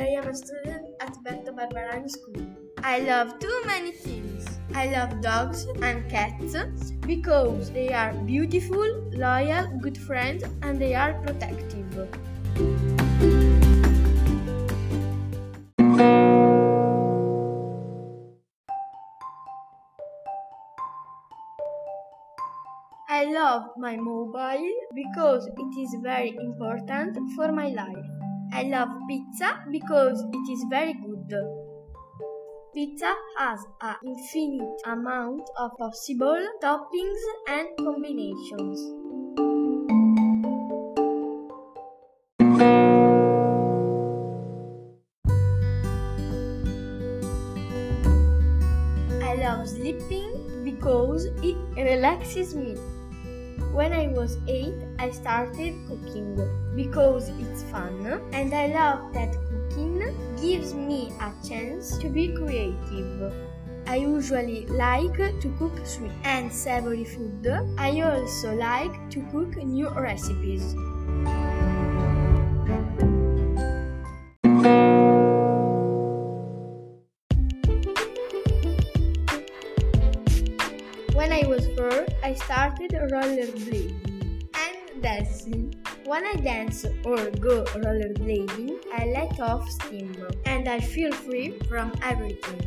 a student at Berto Barbarani School. I love too many things. I love dogs and cats because they are beautiful, loyal, good friends, and they are protective. I love my mobile because it is very important for my life. I love pizza because it is very good. Pizza has an infinite amount of possible toppings and combinations. I love sleeping because it relaxes me. When I was 8, I started cooking because it's fun and I love that cooking gives me a chance to be creative. I usually like to cook sweet and savory food. I also like to cook new recipes. When I was four, I started rollerblading and dancing. When I dance or go rollerblading, I let off steam and I feel free from everything.